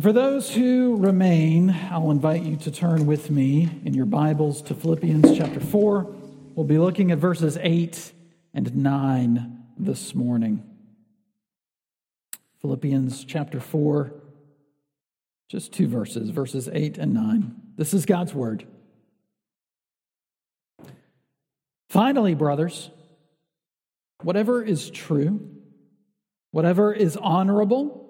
For those who remain, I'll invite you to turn with me in your Bibles to Philippians chapter 4. We'll be looking at verses 8 and 9 this morning. Philippians chapter 4, just two verses, verses 8 and 9. This is God's word. Finally, brothers, whatever is true, whatever is honorable,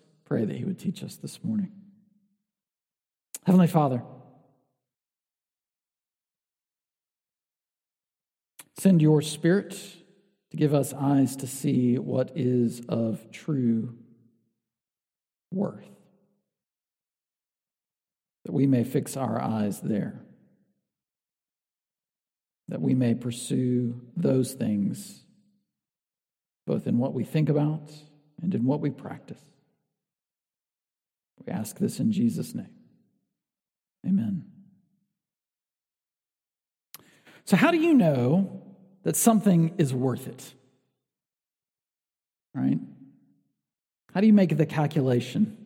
pray that He would teach us this morning. Heavenly Father, send your Spirit to give us eyes to see what is of true worth, that we may fix our eyes there, that we may pursue those things both in what we think about and in what we practice. We ask this in Jesus' name. Amen. So, how do you know that something is worth it? Right? How do you make the calculation?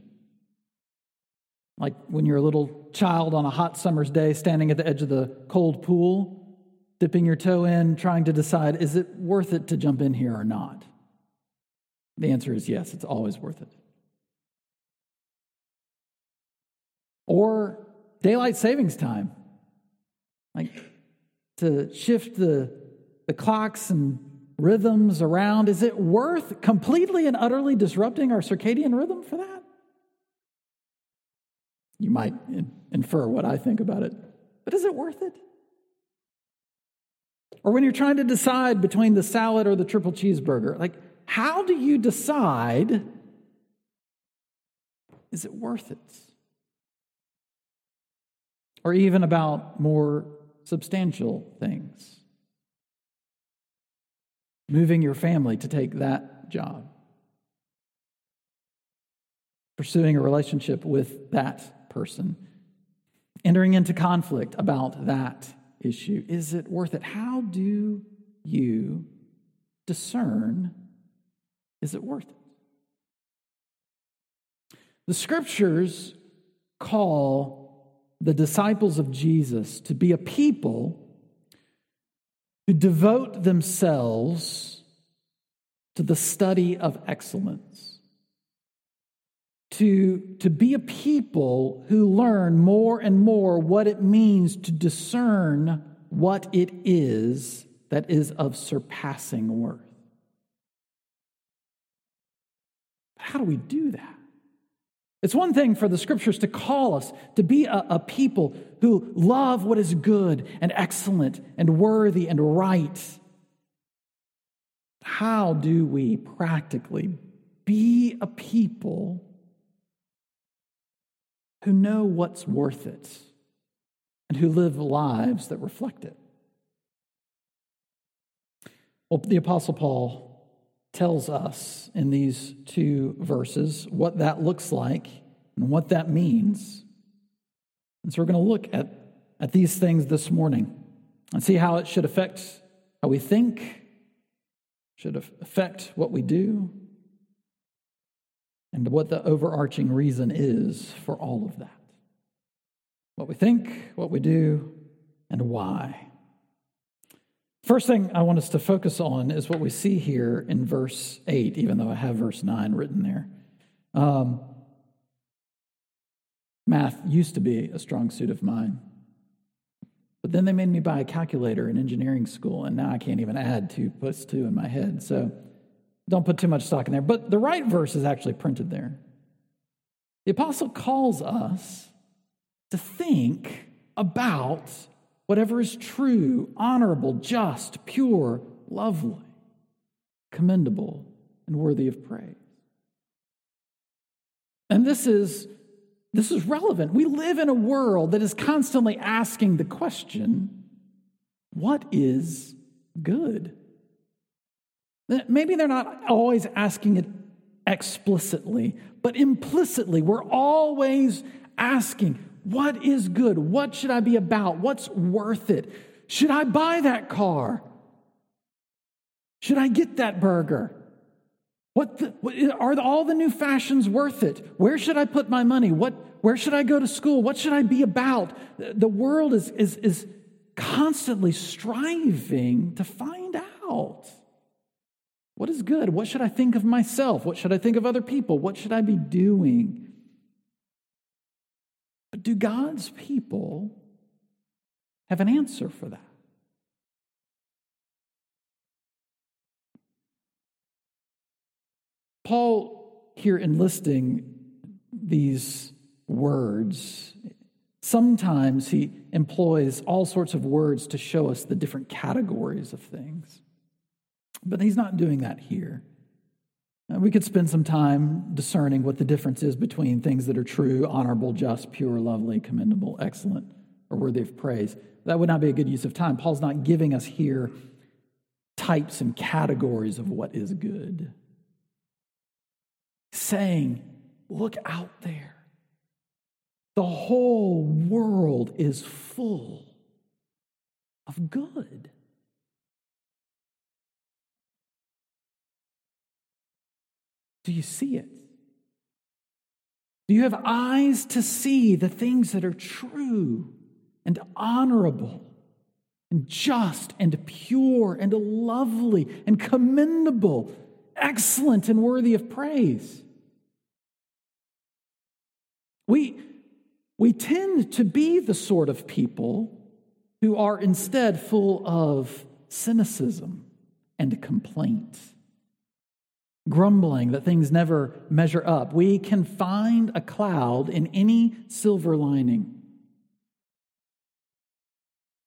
Like when you're a little child on a hot summer's day standing at the edge of the cold pool, dipping your toe in, trying to decide is it worth it to jump in here or not? The answer is yes, it's always worth it. Or daylight savings time. Like to shift the, the clocks and rhythms around, is it worth completely and utterly disrupting our circadian rhythm for that? You might infer what I think about it, but is it worth it? Or when you're trying to decide between the salad or the triple cheeseburger, like, how do you decide? Is it worth it? Or even about more substantial things. Moving your family to take that job, pursuing a relationship with that person, entering into conflict about that issue. Is it worth it? How do you discern? Is it worth it? The scriptures call the disciples of Jesus to be a people who devote themselves to the study of excellence, to, to be a people who learn more and more what it means to discern what it is that is of surpassing worth. How do we do that? It's one thing for the scriptures to call us to be a, a, people who love what is good and excellent and worthy and right. How do we practically be a people who know what's worth it and who live lives that reflect it? Well, the Apostle Paul tells us in these two verses what that looks like and what that means. And so we're going to look at, at these things this morning and see how it should affect how we think, should affect what we do, and what the overarching reason is for all of that. What we think, what we do, and why. First thing I want us to focus on is what we see here in verse 8, even though I have verse 9 written there. Um, math used to be a strong suit of mine. But then they made me buy a calculator in engineering school, and now I can't even add two plus two in my head. So don't put too much stock in there. But the right verse is actually printed there. The apostle calls us to think about whatever is true, honorable, just, pure, lovely, commendable, and worthy of praise. And this is this is relevant. We live in a world that is constantly asking the question what is good? Maybe they're not always asking it explicitly, but implicitly, we're always asking, What is good? What should I be about? What's worth it? Should I buy that car? Should I get that burger? What, the, what are all the new fashions worth it? Where should I put my money? What, where should I go to school? What should I be about? The world is, is, is constantly striving to find out what is good? What should I think of myself? What should I think of other people? What should I be doing? But do God's people have an answer for that? Paul, here enlisting these words, sometimes he employs all sorts of words to show us the different categories of things. But he's not doing that here. Uh, we could spend some time discerning what the difference is between things that are true, honorable, just, pure, lovely, commendable, excellent, or worthy of praise. That would not be a good use of time. Paul's not giving us here types and categories of what is good saying, Look out there. The whole world is full of good. Do you see it? Do you have eyes to see the things that are true and honorable and just and pure and lovely and commendable, excellent and worthy of praise? We, we tend to be the sort of people who are instead full of cynicism and complaint, grumbling that things never measure up. We can find a cloud in any silver lining.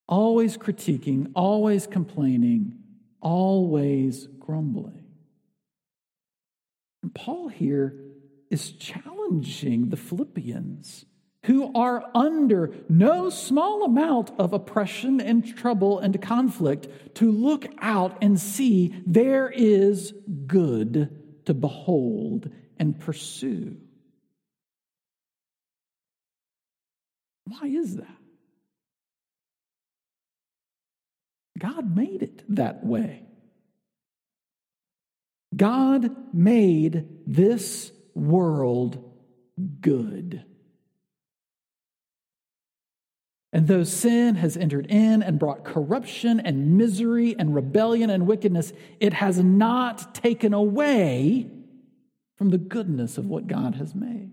Always critiquing, always complaining, always grumbling. And Paul here is challenging the Philippians who are under no small amount of oppression and trouble and conflict to look out and see there is good to behold and pursue. Why is that? God made it that way. God made this world good. And though sin has entered in and brought corruption and misery and rebellion and wickedness, it has not taken away from the goodness of what God has made.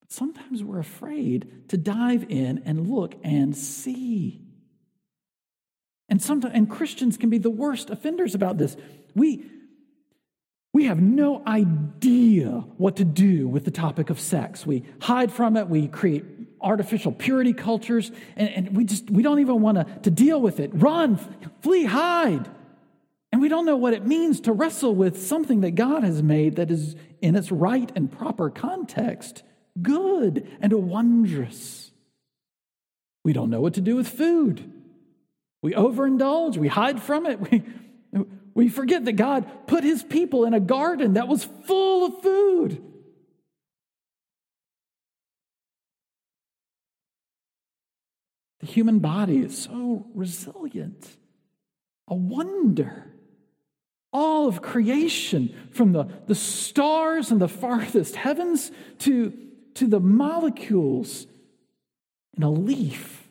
But sometimes we're afraid to dive in and look and see. And sometimes and Christians can be the worst offenders about this. We we have no idea what to do with the topic of sex. We hide from it, we create artificial purity cultures, and, and we just we don't even want to, deal with it. Run, flee, hide. And we don't know what it means to wrestle with something that God has made that is in its right and proper context, good and wondrous. We don't know what to do with food. We overindulge, we hide from it, we, we forget that God put his people in a garden that was full of food. Human body is so resilient, a wonder. All of creation, from the, the stars and the farthest heavens to, to the molecules in a leaf.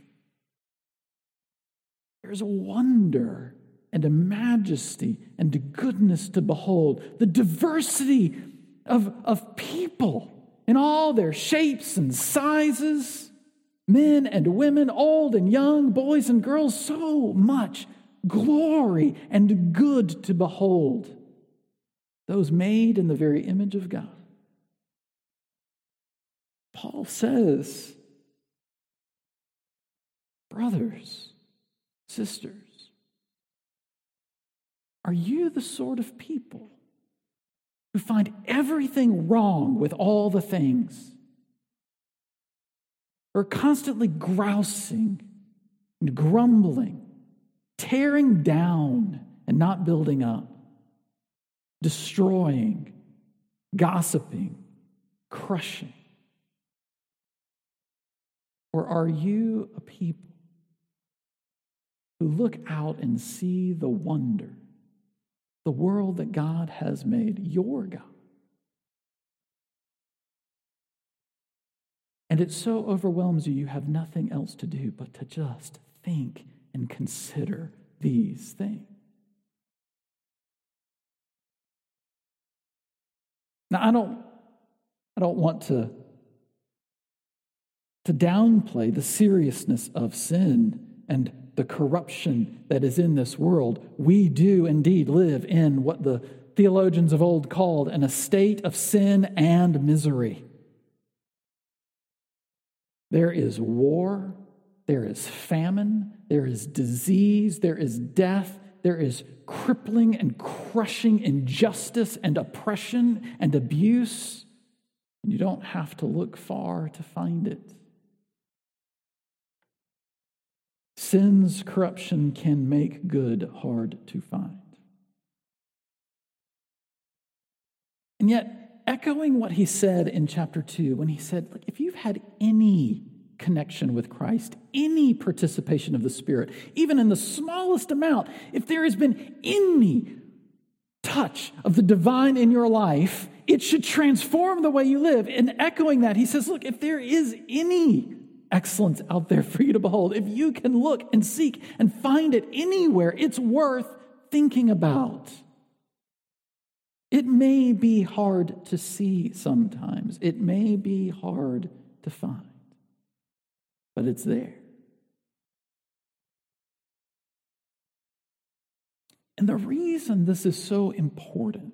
There's a wonder and a majesty and a goodness to behold. The diversity of, of people in all their shapes and sizes, men and women, old and young, boys and girls, so much glory and good to behold. Those made in the very image of God. Paul says, brothers, sisters, are you the sort of people who find everything wrong with all the things? We're constantly grousing and grumbling, tearing down and not building up, destroying, gossiping, crushing? Or are you a people who look out and see the wonder, the world that God has made, your God? And it so overwhelms you, you have nothing else to do but to just think and consider these things. Now, I don't, I don't want to, to downplay the seriousness of sin and the corruption that is in this world. We do indeed live in what the theologians of old called an estate of sin and misery. There is war, there is famine, there is disease, there is death, there is crippling and crushing injustice and oppression and abuse. And you don't have to look far to find it. Sin's corruption can make good hard to find. And yet, echoing what he said in chapter 2, when he said, Look, if you've had any connection with Christ, any participation of the Spirit, even in the smallest amount, if there has been any touch of the divine in your life, it should transform the way you live. And echoing that, he says, Look, if there is any excellence out there for you to behold, if you can look and seek and find it anywhere, it's worth thinking about. It may be hard to see sometimes, it may be hard to find but it's there. And the reason this is so important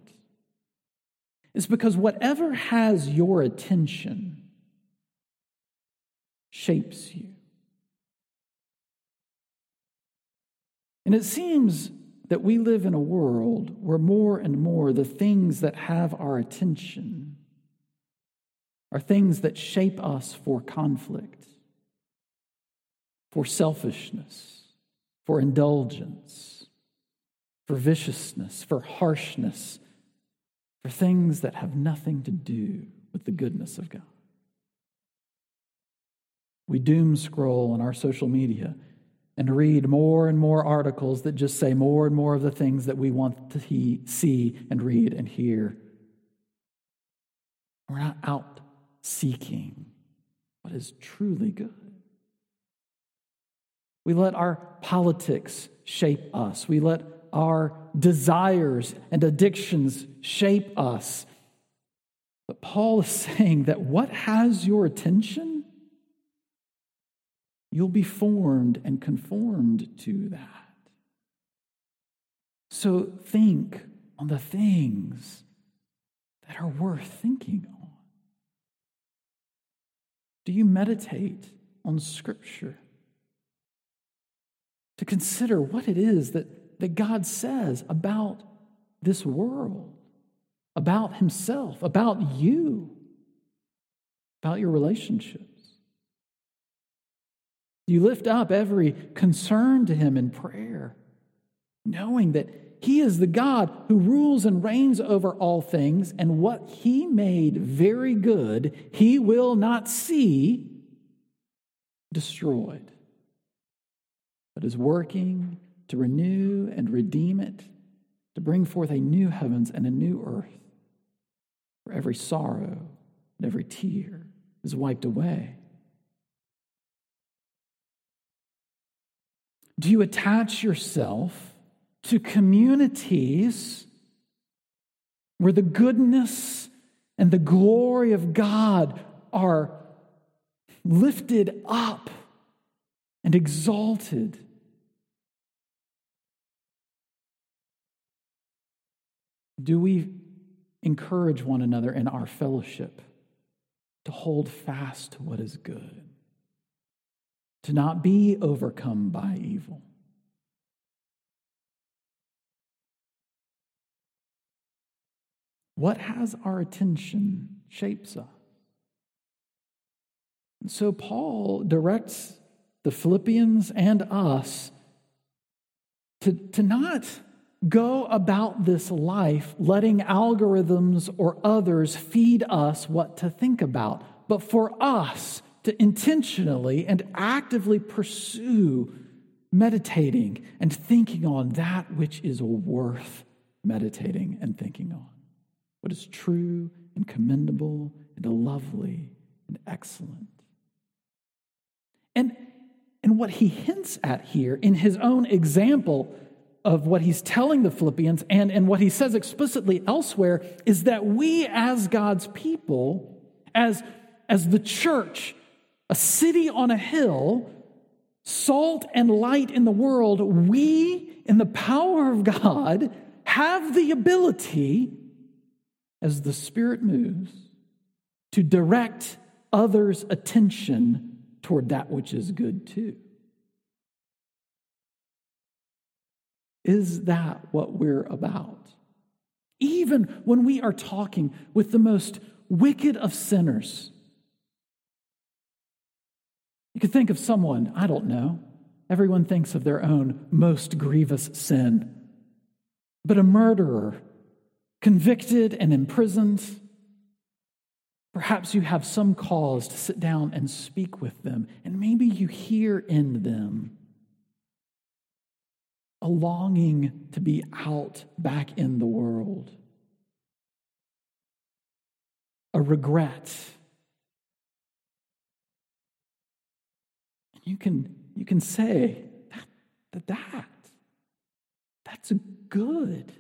is because whatever has your attention shapes you. And it seems that we live in a world where more and more the things that have our attention are things that shape us for conflict for selfishness, for indulgence, for viciousness, for harshness, for things that have nothing to do with the goodness of God. We doom scroll on our social media and read more and more articles that just say more and more of the things that we want to see and read and hear. We're not out seeking what is truly good. We let our politics shape us. We let our desires and addictions shape us. But Paul is saying that what has your attention, you'll be formed and conformed to that. So think on the things that are worth thinking on. Do you meditate on Scripture? to consider what it is that, that God says about this world, about Himself, about you, about your relationships. You lift up every concern to Him in prayer, knowing that He is the God who rules and reigns over all things, and what He made very good, He will not see destroyed but is working to renew and redeem it, to bring forth a new heavens and a new earth, where every sorrow and every tear is wiped away. Do you attach yourself to communities where the goodness and the glory of God are lifted up and exalted? Do we encourage one another in our fellowship to hold fast to what is good, to not be overcome by evil? What has our attention shapes us. And so Paul directs the Philippians and us to, to not go about this life letting algorithms or others feed us what to think about, but for us to intentionally and actively pursue meditating and thinking on that which is worth meditating and thinking on. What is true and commendable and lovely and excellent. And, and what he hints at here in his own example of what he's telling the Philippians and, and what he says explicitly elsewhere is that we, as God's people, as, as the church, a city on a hill, salt and light in the world, we, in the power of God, have the ability, as the Spirit moves, to direct others' attention toward that which is good too. Is that what we're about? Even when we are talking with the most wicked of sinners, you could think of someone, I don't know, everyone thinks of their own most grievous sin, but a murderer, convicted and imprisoned. Perhaps you have some cause to sit down and speak with them, and maybe you hear in them a longing to be out back in the world, a regret. You can, you can say, that, that, that, that's good.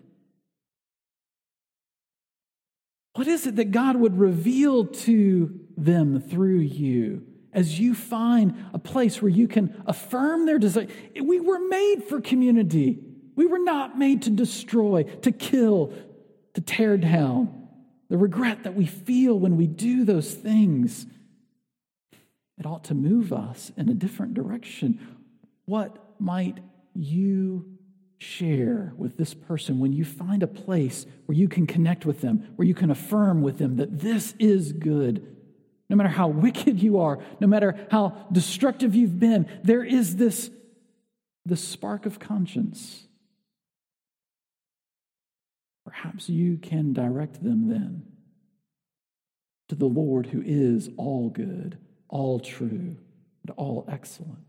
What is it that God would reveal to them through you? as you find a place where you can affirm their desire. We were made for community. We were not made to destroy, to kill, to tear down. The regret that we feel when we do those things, it ought to move us in a different direction. What might you share with this person when you find a place where you can connect with them, where you can affirm with them that this is good? No matter how wicked you are, no matter how destructive you've been, there is this, this spark of conscience. Perhaps you can direct them then to the Lord who is all good, all true, and all excellent.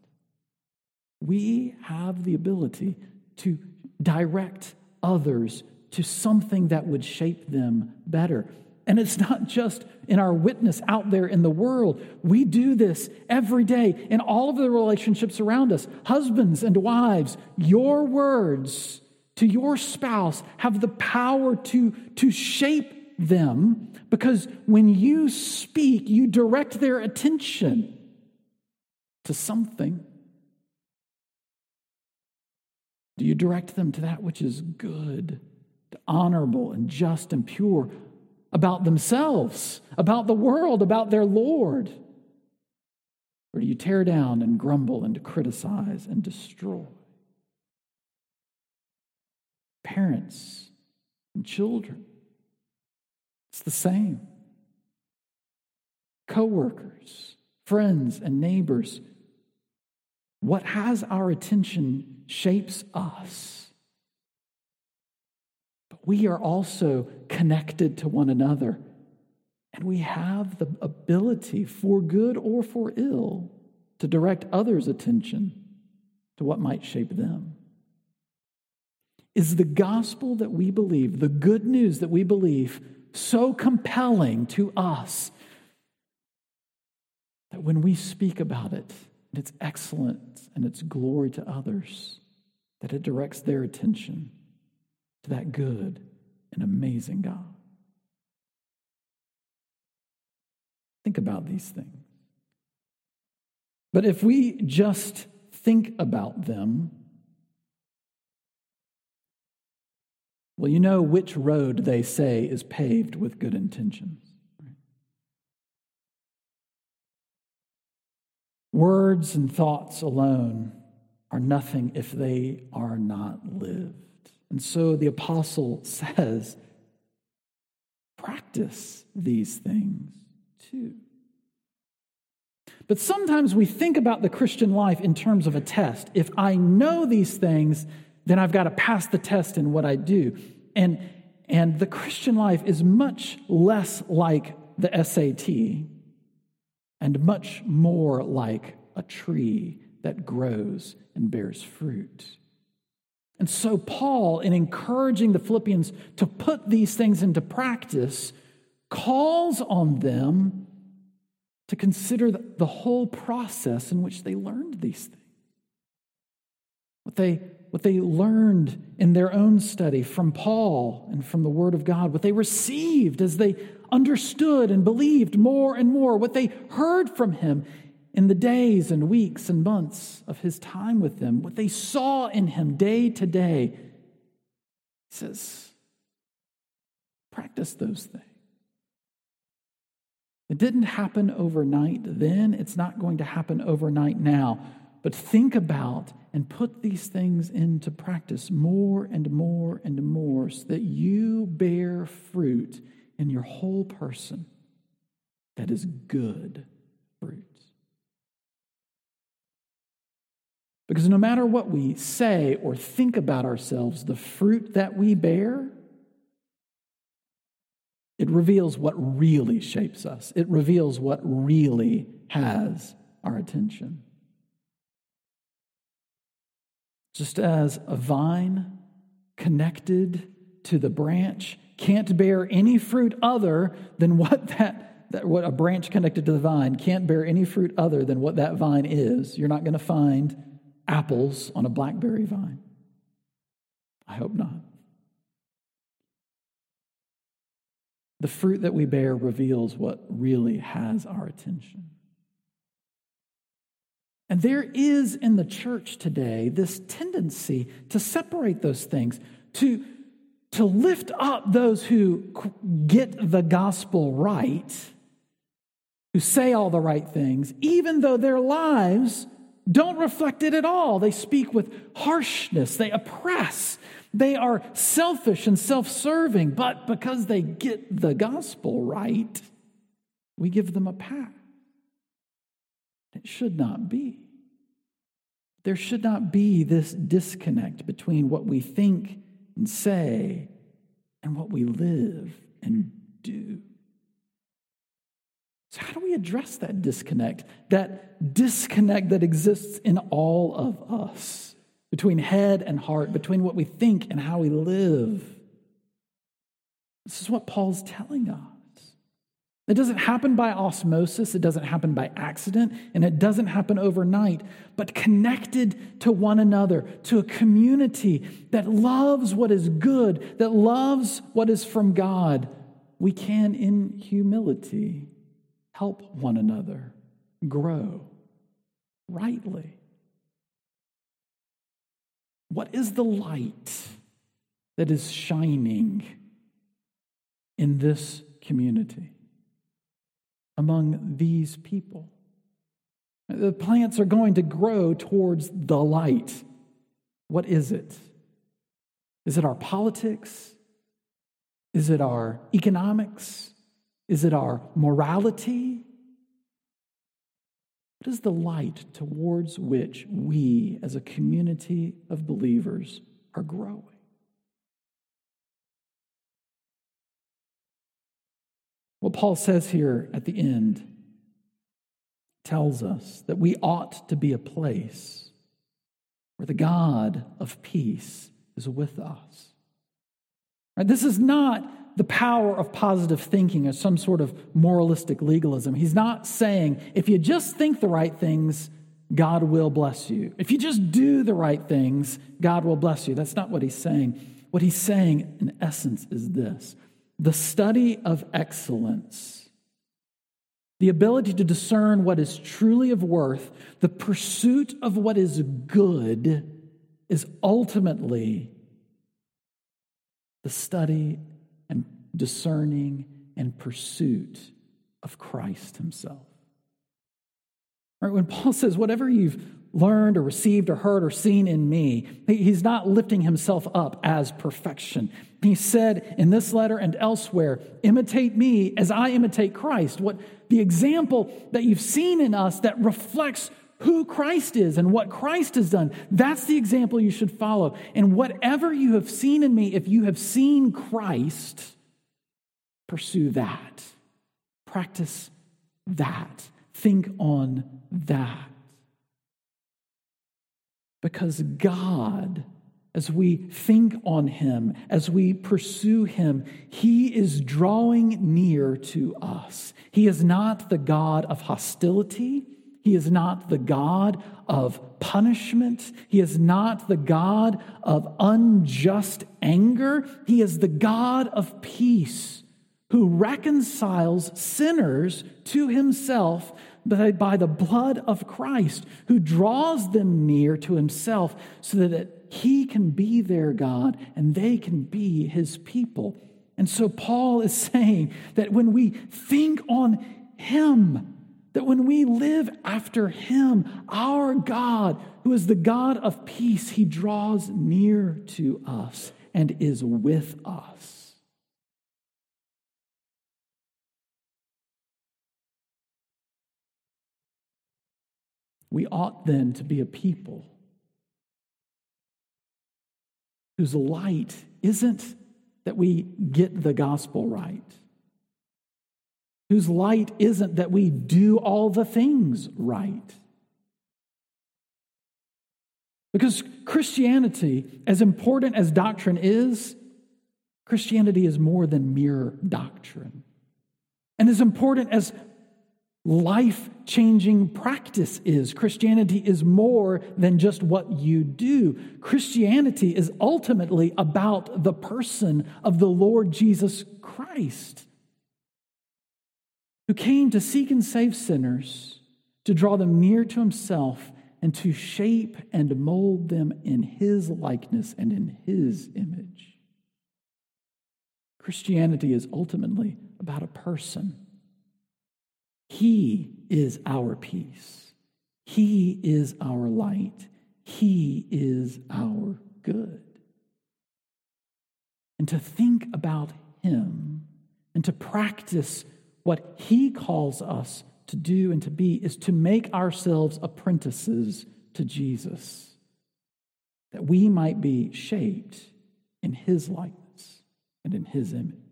We have the ability to direct others to something that would shape them better. And it's not just in our witness out there in the world. We do this every day in all of the relationships around us. Husbands and wives, your words to your spouse have the power to, to shape them because when you speak, you direct their attention to something. Do you direct them to that which is good, honorable, and just and pure? about themselves, about the world, about their Lord? Or do you tear down and grumble and criticize and destroy? Parents and children, it's the same. Coworkers, friends, and neighbors, what has our attention shapes us But we are also connected to one another. And we have the ability, for good or for ill, to direct others' attention to what might shape them. Is the gospel that we believe, the good news that we believe, so compelling to us that when we speak about it, and its excellence and its glory to others, that it directs their attention to that good and amazing God. Think about these things. But if we just think about them, well, you know which road they say is paved with good intentions. Words and thoughts alone are nothing if they are not lived. And so the apostle says, practice these things too. But sometimes we think about the Christian life in terms of a test. If I know these things, then I've got to pass the test in what I do. And, and the Christian life is much less like the SAT and much more like a tree that grows and bears fruit. And so, Paul, in encouraging the Philippians to put these things into practice, calls on them to consider the whole process in which they learned these things. What they, what they learned in their own study from Paul and from the Word of God, what they received as they understood and believed more and more, what they heard from him in the days and weeks and months of his time with them, what they saw in him day to day. He says, practice those things. It didn't happen overnight then, it's not going to happen overnight now. But think about and put these things into practice more and more and more so that you bear fruit in your whole person that is good fruit. Because no matter what we say or think about ourselves, the fruit that we bear, it reveals what really shapes us. It reveals what really has our attention. Just as a vine connected to the branch can't bear any fruit other than what that, that what a branch connected to the vine can't bear any fruit other than what that vine is. You're not going to find apples on a blackberry vine. I hope not. The fruit that we bear reveals what really has our attention. And there is in the church today this tendency to separate those things, to, to lift up those who get the gospel right, who say all the right things, even though their lives don't reflect it at all. They speak with harshness, they oppress, they are selfish and self serving, but because they get the gospel right, we give them a pass. It should not be. There should not be this disconnect between what we think and say and what we live and do. So, how do we address that disconnect? That disconnect that exists in all of us between head and heart, between what we think and how we live. This is what Paul's telling us. It doesn't happen by osmosis, it doesn't happen by accident, and it doesn't happen overnight, but connected to one another, to a community that loves what is good, that loves what is from God, we can, in humility, help one another grow rightly. What is the light that is shining in this community among these people? The plants are going to grow towards the light. What is it? Is it our politics? Is it our economics? Is it our morality? What is the light towards which we, as a community of believers, are growing? What Paul says here at the end tells us that we ought to be a place where the God of peace is with us. Right? This is not the power of positive thinking as some sort of moralistic legalism. He's not saying if you just think the right things, God will bless you. If you just do the right things, God will bless you. That's not what he's saying. What he's saying, in essence, is this the study of excellence, the ability to discern what is truly of worth, the pursuit of what is good, is ultimately the study and discerning and pursuit of Christ Himself. Right, when Paul says, whatever you've learned or received or heard or seen in me. He's not lifting himself up as perfection. He said in this letter and elsewhere, imitate me as I imitate Christ. What the example that you've seen in us that reflects who Christ is and what Christ has done. That's the example you should follow. And whatever you have seen in me, if you have seen Christ, pursue that. Practice that. Think on that. Because God, as we think on Him, as we pursue Him, He is drawing near to us. He is not the God of hostility. He is not the God of punishment. He is not the God of unjust anger. He is the God of peace who reconciles sinners to himself by the blood of Christ, who draws them near to himself so that he can be their God and they can be his people. And so Paul is saying that when we think on him, that when we live after Him, our God, who is the God of peace, He draws near to us and is with us. We ought then to be a people whose light isn't that we get the gospel right whose light isn't that we do all the things right. Because Christianity, as important as doctrine is, Christianity is more than mere doctrine. And as important as life changing practice is, Christianity is more than just what you do. Christianity is ultimately about the person of the Lord Jesus Christ who came to seek and save sinners, to draw them near to himself, and to shape and mold them in his likeness and in his image. Christianity is ultimately about a person. He is our peace. He is our light. He is our good. And to think about Him and to practice what he calls us to do and to be is to make ourselves apprentices to Jesus, that we might be shaped in his likeness and in his image.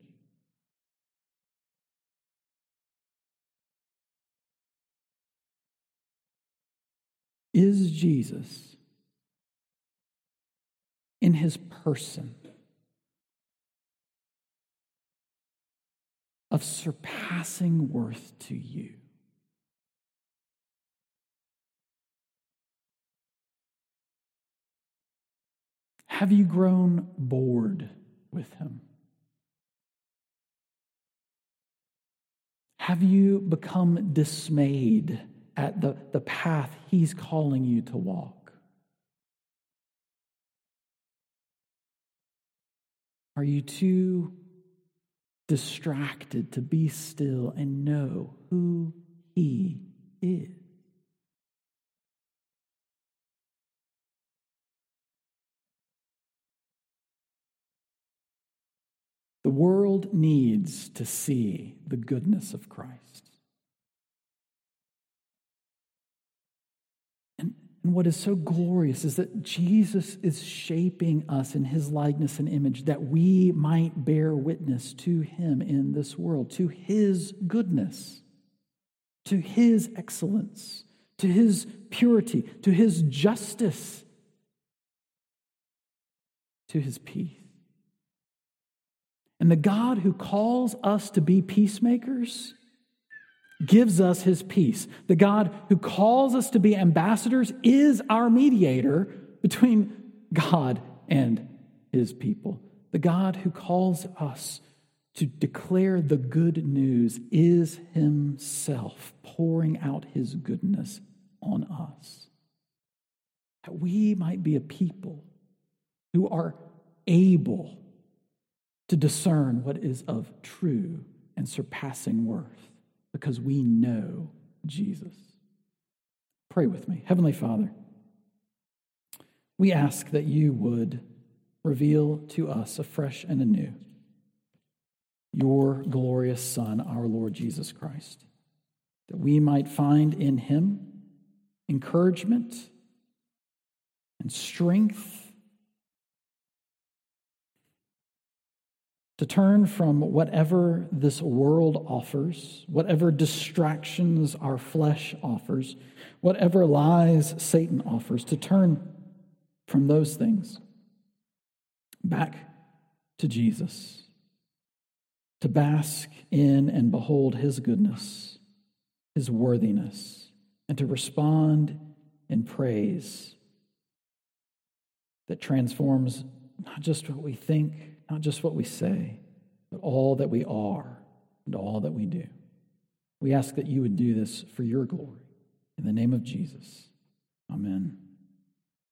Is Jesus in his person of surpassing worth to you. Have you grown bored with him? Have you become dismayed at the, the path he's calling you to walk? Are you too distracted to be still and know who He is. The world needs to see the goodness of Christ. And what is so glorious is that Jesus is shaping us in his likeness and image that we might bear witness to him in this world, to his goodness, to his excellence, to his purity, to his justice, to his peace. And the God who calls us to be peacemakers gives us his peace. The God who calls us to be ambassadors is our mediator between God and his people. The God who calls us to declare the good news is himself pouring out his goodness on us. That we might be a people who are able to discern what is of true and surpassing worth because we know Jesus. Pray with me. Heavenly Father, we ask that you would reveal to us afresh and anew your glorious Son, our Lord Jesus Christ, that we might find in him encouragement and strength to turn from whatever this world offers, whatever distractions our flesh offers, whatever lies Satan offers, to turn from those things back to Jesus, to bask in and behold his goodness, his worthiness, and to respond in praise that transforms not just what we think, not just what we say, but all that we are and all that we do. We ask that you would do this for your glory. In the name of Jesus, amen.